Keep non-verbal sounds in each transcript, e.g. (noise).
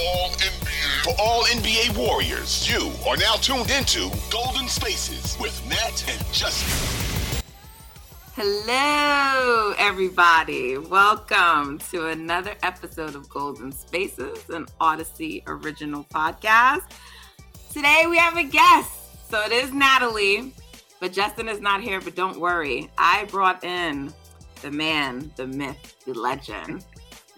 For all NBA, for all NBA Warriors, you are now tuned into Golden Spaces with Nat and Justin. Hello, everybody. Welcome to another episode of Golden Spaces, an Audacy original podcast. Today we have a guest. So it is Natalie, but Justin is not here. But don't worry, I brought in the man, the myth, the legend,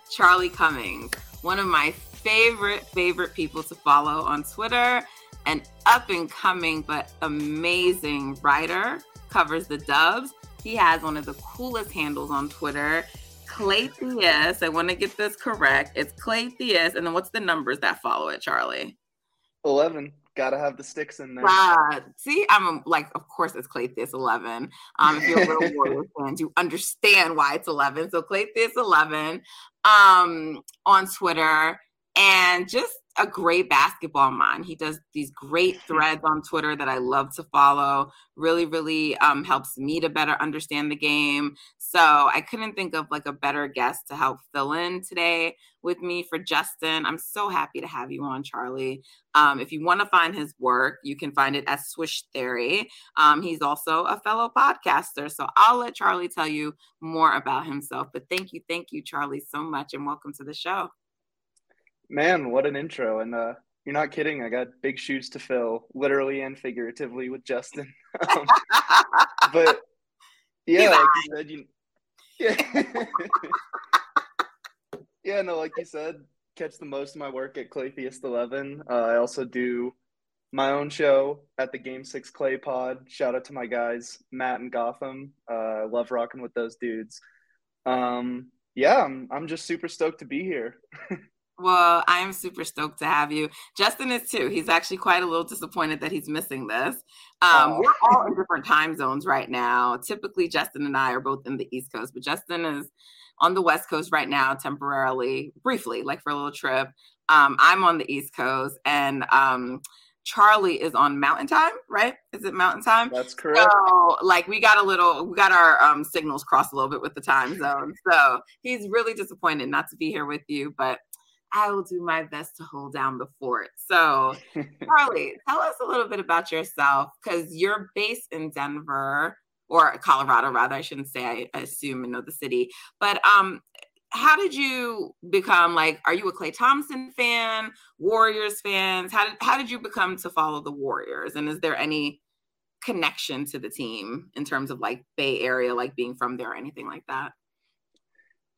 Charlie Cummings, one of my favorite, favorite people to follow on Twitter, an up and coming but amazing writer, covers the dubs. He has one of the coolest handles on Twitter. Claytheus. I want to get this correct. It's Claytheus. And then what's the numbers that follow it, Charlie? 11. Gotta have the sticks in there. Uh, see, I'm like, of course it's Claytheus 11. Um, if you're a little (laughs) Warriors fan, you understand why it's 11. So Claytheus 11 um, on Twitter and just a great basketball mind. He does these great (laughs) threads on Twitter that I love to follow. Really, really um, helps me to better understand the game. So I couldn't think of like a better guest to help fill in today with me for Justin. I'm so happy to have you on, Charlie. Um, if you want to find his work, you can find it at Swish Theory. Um, he's also a fellow podcaster. So I'll let Charlie tell you more about himself. But thank you, thank you, Charlie, so much, and welcome to the show. Man, what an intro. And uh, you're not kidding. I got big shoes to fill, literally and figuratively, with Justin. (laughs) um, but yeah, like you said, you, (laughs) yeah. yeah, no, like you said, catch the most of my work at Claytheist 11. Uh, I also do my own show at the Game 6 Clay Pod. Shout out to my guys, Matt and Gotham. Uh, I love rocking with those dudes. Um, yeah, I'm, I'm just super stoked to be here. (laughs) Well, I'm super stoked to have you. Justin is too. He's actually quite a little disappointed that he's missing this. Um. We're all in different time zones right now. Typically, Justin and I are both in the East Coast, but Justin is on the West Coast right now, temporarily, briefly, like for a little trip. Um, I'm on the East Coast, and um, Charlie is on Mountain Time, right? Is it Mountain Time? That's correct. So, like, we got a little, we got our um, signals crossed a little bit with the time zone. So he's really disappointed not to be here with you, but I will do my best to hold down the fort. So, Charlie, (laughs) tell us a little bit about yourself because you're based in Denver or Colorado, rather. I shouldn't say I assume and know the city, but um, how did you become like? Are you a Klay Thompson fan, Warriors fans? How did how did you become to follow the Warriors? And is there any connection to the team in terms of like Bay Area, like being from there or anything like that?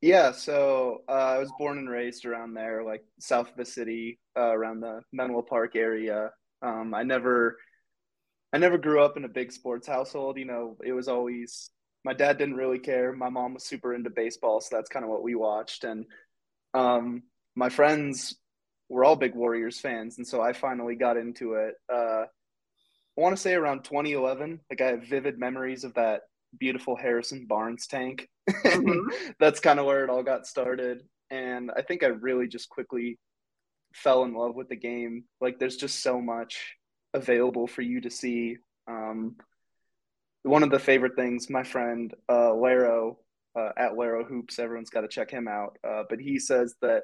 Yeah, so uh, I was born and raised around there, like south of the city, uh, around the Menlo Park area. Um, I never, I never grew up in a big sports household. You know, it was always my dad didn't really care. My mom was super into baseball, so that's kind of what we watched. And um, my friends were all big Warriors fans, and so I finally got into it. Uh, I want to say around 2011. Like I have vivid memories of that beautiful Harrison Barnes tank. Mm-hmm. (laughs) That's kind of where it all got started. And I think I really just quickly fell in love with the game. Like there's just so much available for you to see. Um, one of the favorite things, my friend uh, Laro uh, at Laro Hoops, everyone's got to check him out. Uh, but he says that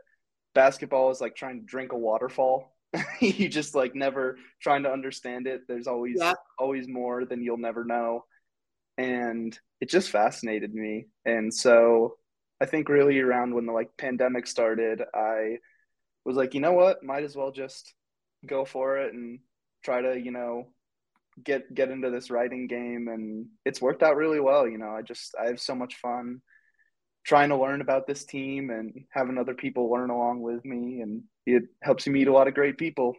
basketball is like trying to drink a waterfall. (laughs) you just like never trying to understand it. There's always yeah. always more than you'll never know and it just fascinated me. And so I think really around when the like pandemic started, I was like, you know what, might as well just go for it and try to, you know, get get into this writing game and it's worked out really well, you know. I just I have so much fun trying to learn about this team and having other people learn along with me and it helps you meet a lot of great people.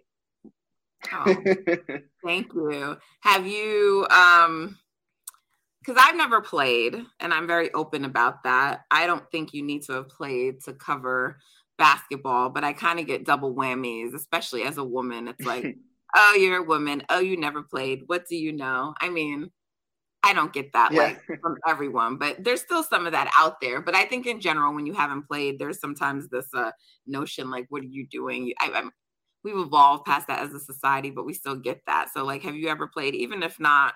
Oh, (laughs) thank you. Have you um because I've never played and I'm very open about that. I don't think you need to have played to cover basketball, but I kind of get double whammies, especially as a woman. It's like, (laughs) oh, you're a woman. Oh, you never played. What do you know? I mean, I don't get that yeah. like from everyone, but there's still some of that out there. But I think in general, when you haven't played, there's sometimes this uh, notion like, what are you doing? I, I'm, we've evolved past that as a society, but we still get that. So, like, have you ever played, even if not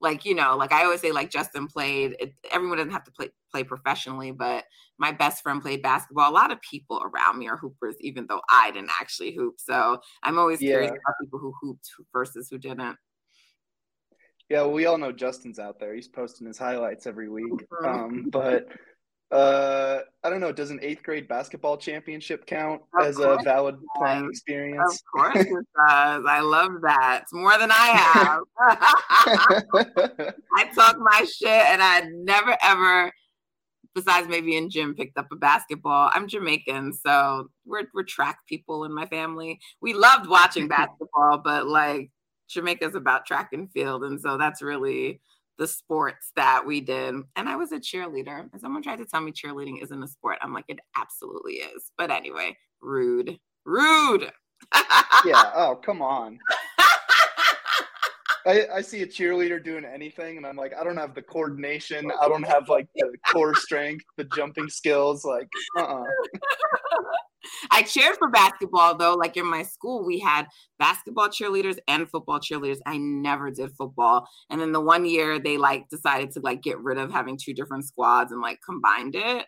like you know like i always say like justin played it, everyone doesn't have to play play professionally but my best friend played basketball. A lot of people around me are hoopers even though i didn't actually hoop. So i'm always yeah. curious about people who hooped versus who didn't. Yeah well, we all know justin's out there. He's posting his highlights every week. Mm-hmm. um, but uh, I don't know. Does an eighth grade basketball championship count of as a valid playing experience? Of course it does. I love that. It's more than I have. (laughs) (laughs) I talk my shit, and I never ever, besides maybe in gym, picked up a basketball. I'm Jamaican, so we're we're track people in my family. We loved watching (laughs) basketball, but like Jamaica's about track and field, and so that's really the sports that we did. And I was a cheerleader. And someone tried to tell me cheerleading isn't a sport. I'm like, it absolutely is. But anyway, rude. Rude. (laughs) yeah. Oh, come on. I, I see a cheerleader doing anything and I'm like, I don't have the coordination. I don't have like the core strength, the jumping skills. Like, uh uh-uh. I cheered for basketball though. Like in my school, we had basketball cheerleaders and football cheerleaders. I never did football. And then the one year they like decided to like get rid of having two different squads and like combined it.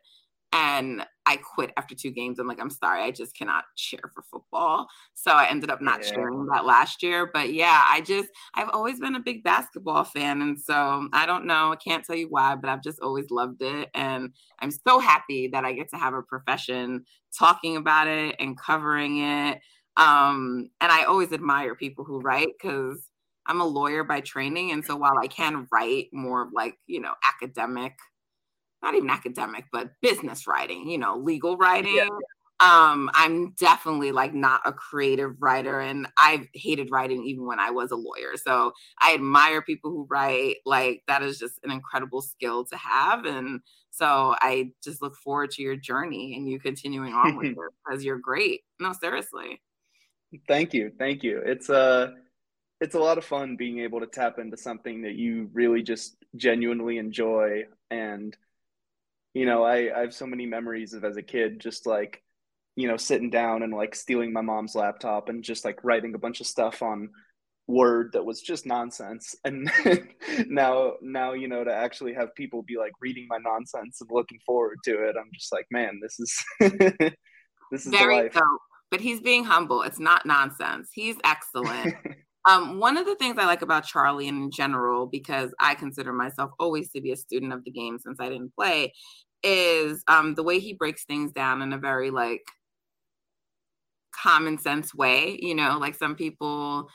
And I quit after two games. I'm like, I'm sorry, I just cannot cheer for football. So I ended up not yeah. cheering that last year. But yeah, I just, I've always been a big basketball fan. And so I don't know, I can't tell you why, but I've just always loved it. And I'm so happy that I get to have a profession talking about it and covering it. Um, and I always admire people who write because I'm a lawyer by training. And so while I can write more like, you know, academic, not even academic, but business writing, you know, legal writing. Yeah. Um, I'm definitely like not a creative writer and I've hated writing even when I was a lawyer. So I admire people who write. Like that is just an incredible skill to have. And so I just look forward to your journey and you continuing on with (laughs) it because you're great. No, seriously. Thank you. Thank you. It's uh it's a lot of fun being able to tap into something that you really just genuinely enjoy and you know, I, I have so many memories of as a kid, just like, you know, sitting down and like stealing my mom's laptop and just like writing a bunch of stuff on Word that was just nonsense. (laughs) And now, now, you know, to actually have people be like reading my nonsense and looking forward to it, I'm just like, man, this is, (laughs) this is very dope. But he's being humble. It's not nonsense. He's excellent. Um, one of the things I like about Charlie in general, because I consider myself always to be a student of the game since I didn't play, is um, the way he breaks things down in a very like common sense way. You know, like some people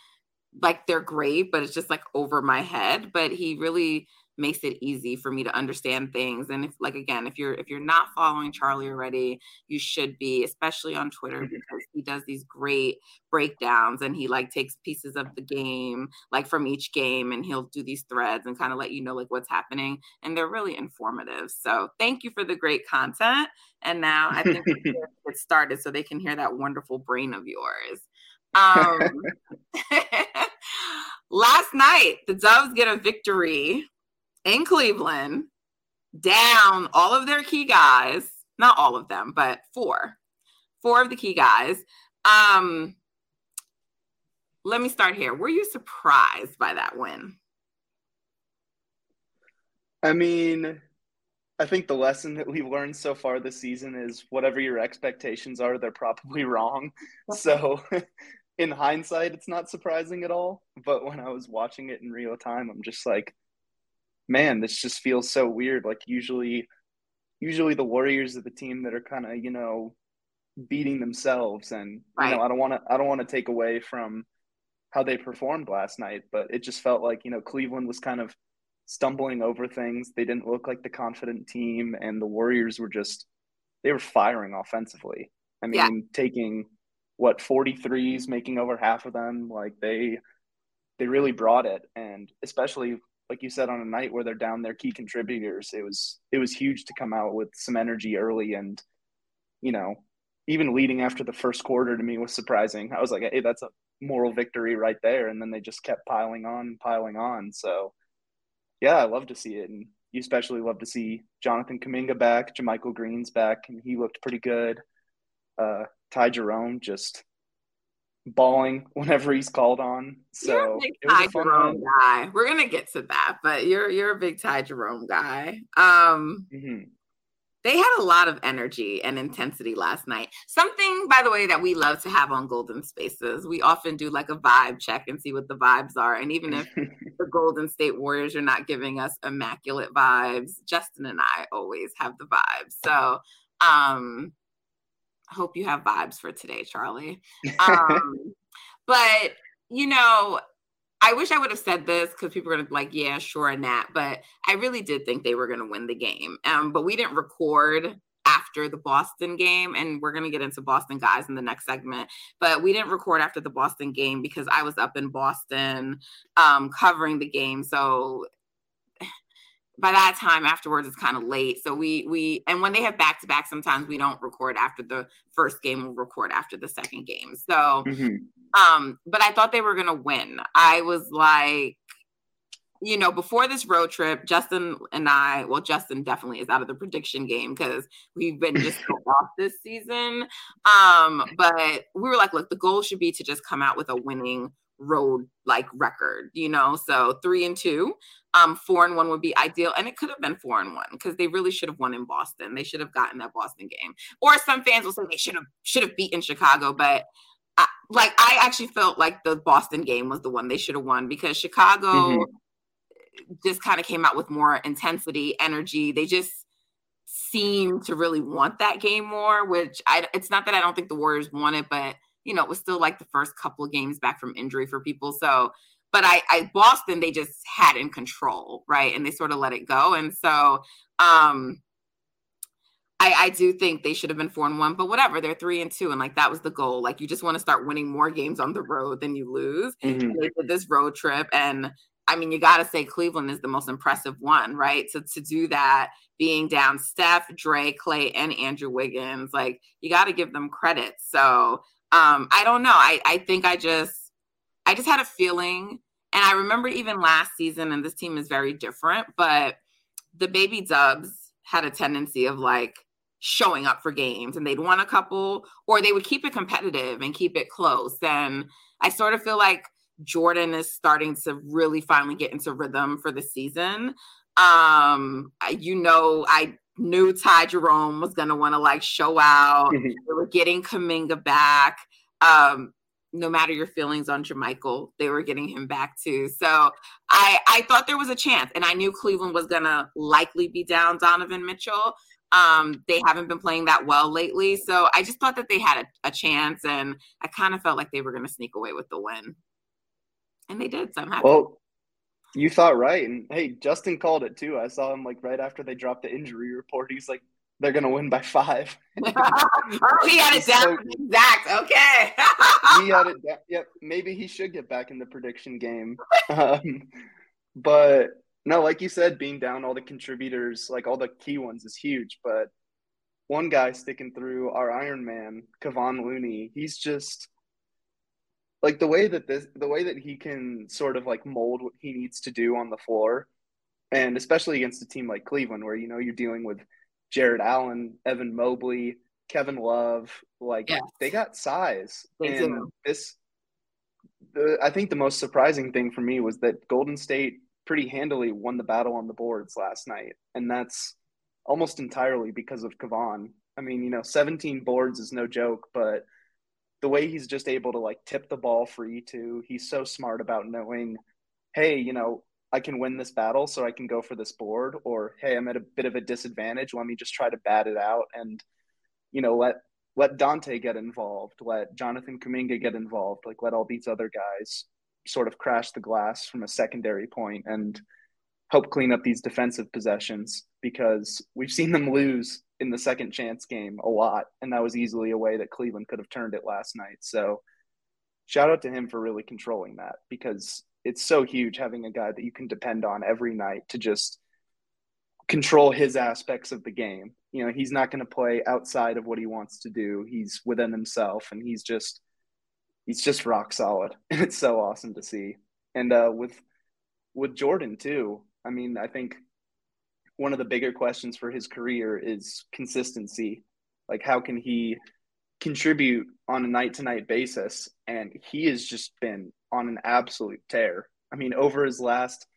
like they're great, but it's just like over my head. But he really makes it easy for me to understand things. And if like again if you're if you're not following charlie already you should be especially on twitter mm-hmm. because he does these great breakdowns and he like takes pieces of the game like from each game and he'll do these threads and kind of let you know like what's happening. And they're really informative. So thank you for the great content. And now i think (laughs) get started so they can hear that wonderful brain of yours. Um (laughs) last night the Dubs get a victory in Cleveland down all of their key guys, not all of them, but four, four of the key guys. Um, let me start here. Were you surprised by that win? I mean, I think the lesson that we've learned so far this season is whatever your expectations are, they're probably (laughs) wrong. So, (laughs) in hindsight, it's not surprising at all. But when I was watching it in real time, I'm just like, man, this just feels so weird. Like usually usually the Warriors are the team that are kind of, you know, beating themselves and Right. you know, I don't want to I don't want to take away from how they performed last night, but it just felt like, you know, Cleveland was kind of stumbling over things. They didn't look like the confident team and the Warriors were just they were firing offensively. I mean, Yeah. taking what 43s, making over half of them, like they they really brought it and especially like you said on a night where they're down their key contributors, it was it was huge to come out with some energy early and you know, even leading after the first quarter to me was surprising. I was like, hey, that's a moral victory right there. And then they just kept piling on and piling on. So, yeah, I love to see it. And you especially love to see Jonathan Kuminga back, JaMychal Green's back, and he looked pretty good. Uh, Ty Jerome just balling whenever he's called on. So you're a big Ty Jerome guy. We're gonna get to that, but you're you're a big Ty Jerome guy. Um, Mhm. they had a lot of energy and intensity last night. Something, by the way, that we love to have on Golden Spaces. We often do like a vibe check and see what the vibes are. And even if (laughs) the Golden State Warriors are not giving us immaculate vibes, Justin and I always have the vibes. So, um, hope you have vibes for today, Charlie. (laughs) Um, but you know, I wish I would have said this because people are gonna be like, yeah, sure, and that. But I really did think they were gonna win the game. Um, but we didn't record after the Boston game, and we're gonna get into Boston guys in the next segment. But we didn't record after the Boston game because I was up in Boston um covering the game. So by that time afterwards it's kind of late. So we we and when they have back to back sometimes we don't record after the first game we'll record after the second game. So Mhm. um but i thought they were gonna win. I was like you know before this road trip justin and i well justin definitely is out of the prediction game because we've been just so (laughs) off this season. Um but we were like look the goal should be to just come out with a winning road like record you know? So three and two um four and one would be ideal and it could have been four and one because they really should have won in boston. They should have gotten that boston game. Or some fans will say they should have should have beaten chicago but I, like i actually felt like the boston game was the one they should have won because chicago Mhm. just kind of came out with more intensity energy. They just seemed to really want that game more which i it's not that i don't think the warriors won it but you know it was still like the first couple of games back from injury for people so but I, I Boston they just had in control, right? And they sort of let it go. And so um I, I do think they should have been four and one, but whatever, they're three and two, and like that was the goal. Like you just want to start winning more games on the road than you lose. Mhm. They did this road trip, and I mean, you got to say Cleveland is the most impressive one, right? So to do that, being down Steph, Dre, Klay, and Andrew Wiggins, like you got to give them credit. So um, I don't know. I I think I just I just had a feeling, and I remember even last season, and this team is very different, but the baby Dubs had a tendency of like showing up for games and they'd won a couple or they would keep it competitive and keep it close. And I sort of feel like Jordan is starting to really finally get into rhythm for the season. Um, you know, I knew Ty Jerome was gonna want to like show out. Mhm. They were getting Kuminga back. Um, no matter your feelings on JaMychal, they were getting him back too. So I I thought there was a chance, and I knew Cleveland was gonna likely be down Donovan Mitchell. Um, they haven't been playing that well lately, so I just thought that they had a, a chance, and I kind of felt like they were gonna sneak away with the win, and they did. So I'm happy. Well, you thought right, and hey, Justin called it too. I saw him like right after they dropped the injury report. He's like, they're gonna win by five. (laughs) oh, he had it down So- exact. Okay. (laughs) he had it. (laughs) Down. Yep, maybe he should get back in the prediction game. Um, but no, like you said, being down all the contributors, like all the key ones, is huge. But one guy sticking through our Iron Man, Kevon Looney, he's just like the way that this, the way that he can sort of like mold what he needs to do on the floor, and especially against a team like Cleveland, where you know you're dealing with Jarrett Allen, Evan Mobley, Kevin Love, like Yes. they got size. They and do. this the I think the most surprising thing for me was that Golden State pretty handily won the battle on the boards last night. And that's almost entirely because of Kevon. I mean, you know, 17 boards is no joke, but the way he's just able to like tip the ball free to, he's so smart about knowing, hey, you know, I can win this battle, so I can go for this board, or hey, I'm at a bit of a disadvantage. Let me just try to bat it out and, you know, let let Donte get involved, let Jonathan Kuminga get involved, like let all these other guys sort of crash the glass from a secondary point and help clean up these defensive possessions because we've seen them lose in the second chance game a lot, and that was easily a way that Cleveland could have turned it last night. So shout out to him for really controlling that because it's so huge having a guy that you can depend on every night to just control his aspects of the game. You know, he's not going to play outside of what he wants to do. He's within himself and he's just he's just rock solid. (laughs) It's so awesome to see. And uh with with Jordan too. I mean, I think one of the bigger questions for his career is consistency. Like how can he contribute on a night to night basis? And he has just been on an absolute tear. I mean, over his last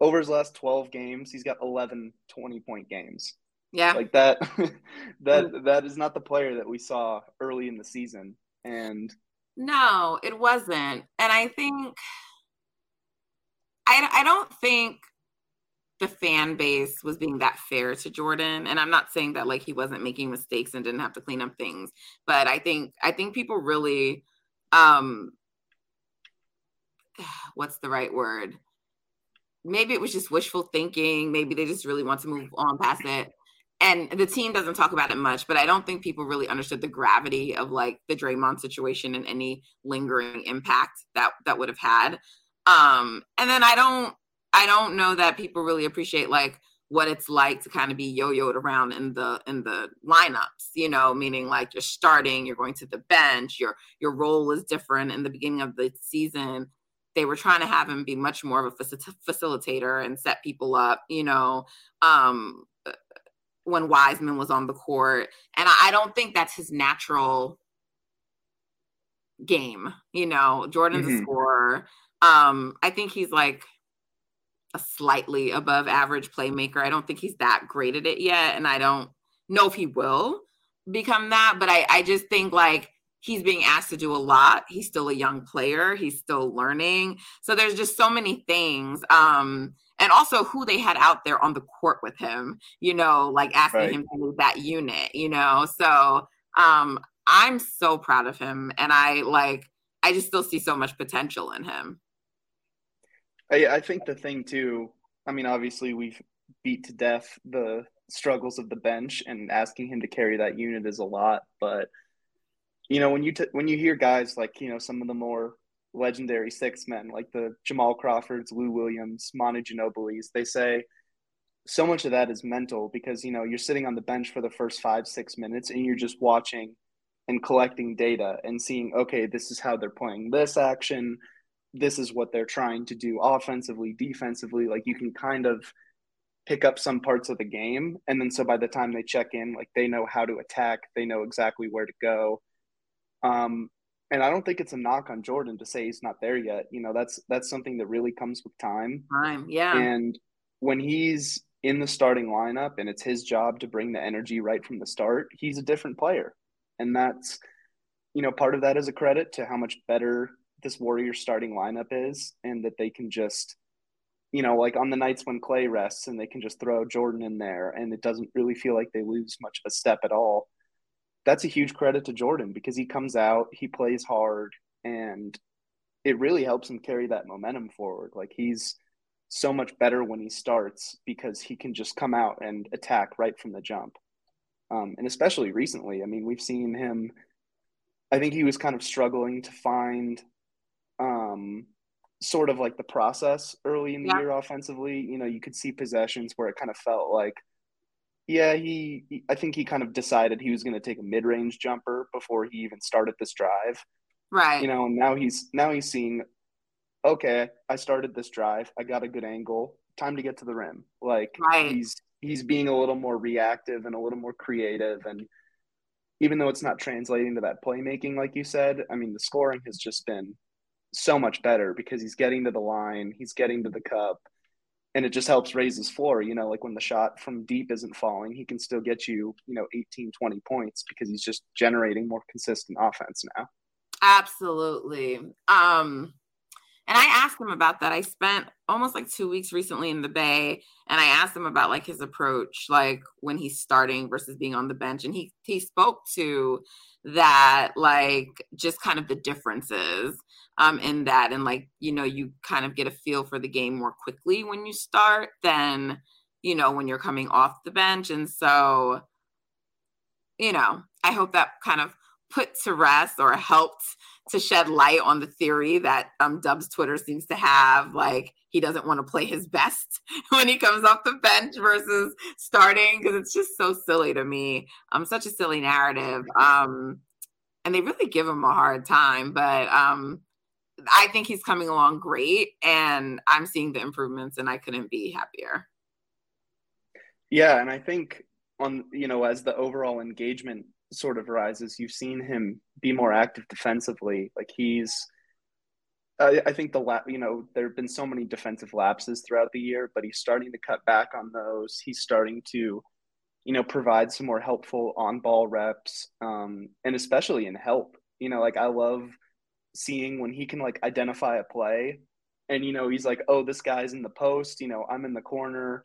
over his last 12 games, he's got 11 20 point games. Yeah. Like that (laughs) that mm. that is not the player that we saw early in the season. And no, it wasn't. And I think I I don't think the fan base was being that fair to Jordan. And I'm not saying that like he wasn't making mistakes and didn't have to clean up things, but I think I think people really um (sighs) what's the right word? Maybe it was just wishful thinking. Maybe they just really want to move on past it. And the team doesn't talk about it much, but I don't think people really understood the gravity of like the Draymond situation and any lingering impact that that would have had. Um, and then I don't I don't know that people really appreciate like what it's like to kind of be yo-yoed around in the in the lineups you know meaning like you're starting you're going to the bench your your role is different in the beginning of the season they were trying to have him be much more of a facilitator and set people up, you know, um, when Wiseman was on the court. And I don't think that's his natural game. You know, Jordan's mm-hmm. a scorer. Um, I think he's like a slightly above average playmaker. I don't think he's that great at it yet. And I don't know if he will become that, but I, I just think like he's being asked to do a lot. He's still a young player. He's still learning. So there's just so many things. Um, and also who they had out there on the court with him, you know, like asking right. him to move that unit, you know. So um, I'm so proud of him. And I like, I just still see so much potential in him. I, I think the thing too, I mean, obviously we've beat to death the struggles of the bench and asking him to carry that unit is a lot, but – you know when you t- when you hear guys like you know some of the more legendary six men like the Jamal Crawfords, Lou Williams, Manu Ginobili's, they say so much of that is mental because you know you're sitting on the bench for the first five six minutes and you're just watching and collecting data and seeing okay this is how they're playing this action this is what they're trying to do offensively defensively like you can kind of pick up some parts of the game and then so by the time they check in like they know how to attack they know exactly where to go um, and I don't think it's a knock on Jordan to say he's not there yet. You know, that's that's something that really comes with time. Time, yeah. And when he's in the starting lineup and it's his job to bring the energy right from the start, he's a different player. And that's you know, part of that is a credit to how much better this Warrior starting lineup is and that they can just you know, like on the nights when Klay rests and they can just throw Jordan in there and it doesn't really feel like they lose much of a step at all that's a huge credit to Jordan because he comes out, he plays hard, and it really helps him carry that momentum forward. Like he's so much better when he starts because he can just come out and attack right from the jump. Um, and especially recently, I mean, we've seen him. I think he was kind of struggling to find um, sort of like the process early in the yeah. year offensively. You know, you could see possessions where it kind of felt like yeah, he, he I think he kind of decided he was going to take a mid-range jumper before he even started this drive. Right. You know, and now he's now he's seeing okay, I started this drive. I got a good angle. Time to get to the rim. Like right. he's he's being a little more reactive and a little more creative and even though it's not translating to that playmaking like you said, I mean the scoring has just been so much better because he's getting to the line, he's getting to the cup and it just helps raise his floor you know like when the shot from deep isn't falling he can still get you you know 18 20 points because he's just generating more consistent offense now. Absolutely. Um And I asked him about that. I spent almost like two weeks recently in the Bay, and I asked him about like his approach, like when he's starting versus being on the bench, and he he spoke to that, like just kind of the differences um in that, and like you know you kind of get a feel for the game more quickly when you start than you know when you're coming off the bench, and so you know I hope that kind of put to rest or helped to shed light on the theory that um, Dub's Twitter seems to have. Like he doesn't want to play his best (laughs) when he comes off the bench versus starting because it's just so silly to me. Um, such a silly narrative. Um, and they really give him a hard time, but um, I think he's coming along great, and I'm seeing the improvements, and I couldn't be happier. Yeah, and I think on you know as the overall engagement sort of rises, you've seen him be more active defensively. Like he's, I, I think the lap, you know, there have been so many defensive lapses throughout the year, but he's starting to cut back on those. He's starting to, you know, provide some more helpful on ball reps, um, and especially in help. You know, like I love seeing when he can like identify a play and you know he's like oh this guy's in the post you know i'm in the corner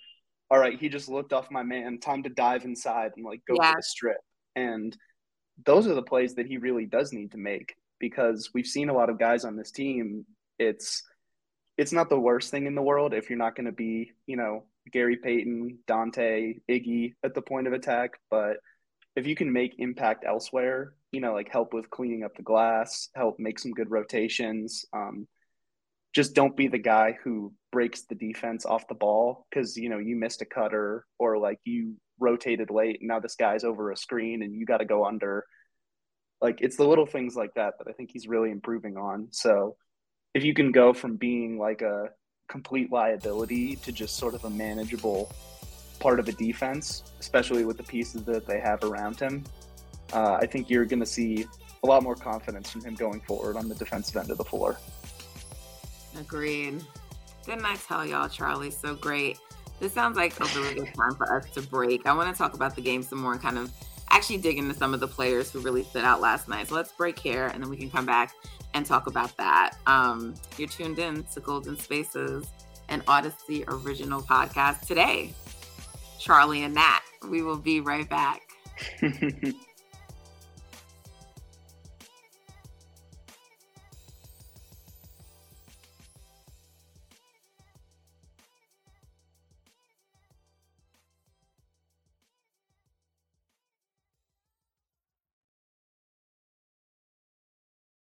all right he just looked off my man time to dive inside and like go yeah. for the strip and those are the plays that he really does need to make because we've seen a lot of guys on this team. It's it's not the worst thing in the world if you're not going to be, you know, Gary Payton, Donte, Iggy at the point of attack, but if you can make impact elsewhere, you know, like help with cleaning up the glass, help make some good rotations, um, just don't be the guy who breaks the defense off the ball because you know you missed a cutter or like you rotated late and now this guy's over a screen and you got to go under. Like it's the little things like that that i think he's really improving on. So if you can go from being like a complete liability to just sort of a manageable part of a defense especially with the pieces that they have around him uh, i think you're going to see a lot more confidence from him going forward on the defensive end of the floor. Agreed. Didn't i tell y'all charlie's so great this sounds like a really good time for us to break. I want to talk about the game some more and kind of actually dig into some of the players who really stood out last night. So let's break here and then we can come back and talk about that. Um, you're tuned in to Golden Spaces, an Audacy original podcast today. Charlie and Nat. We will be right back. (laughs)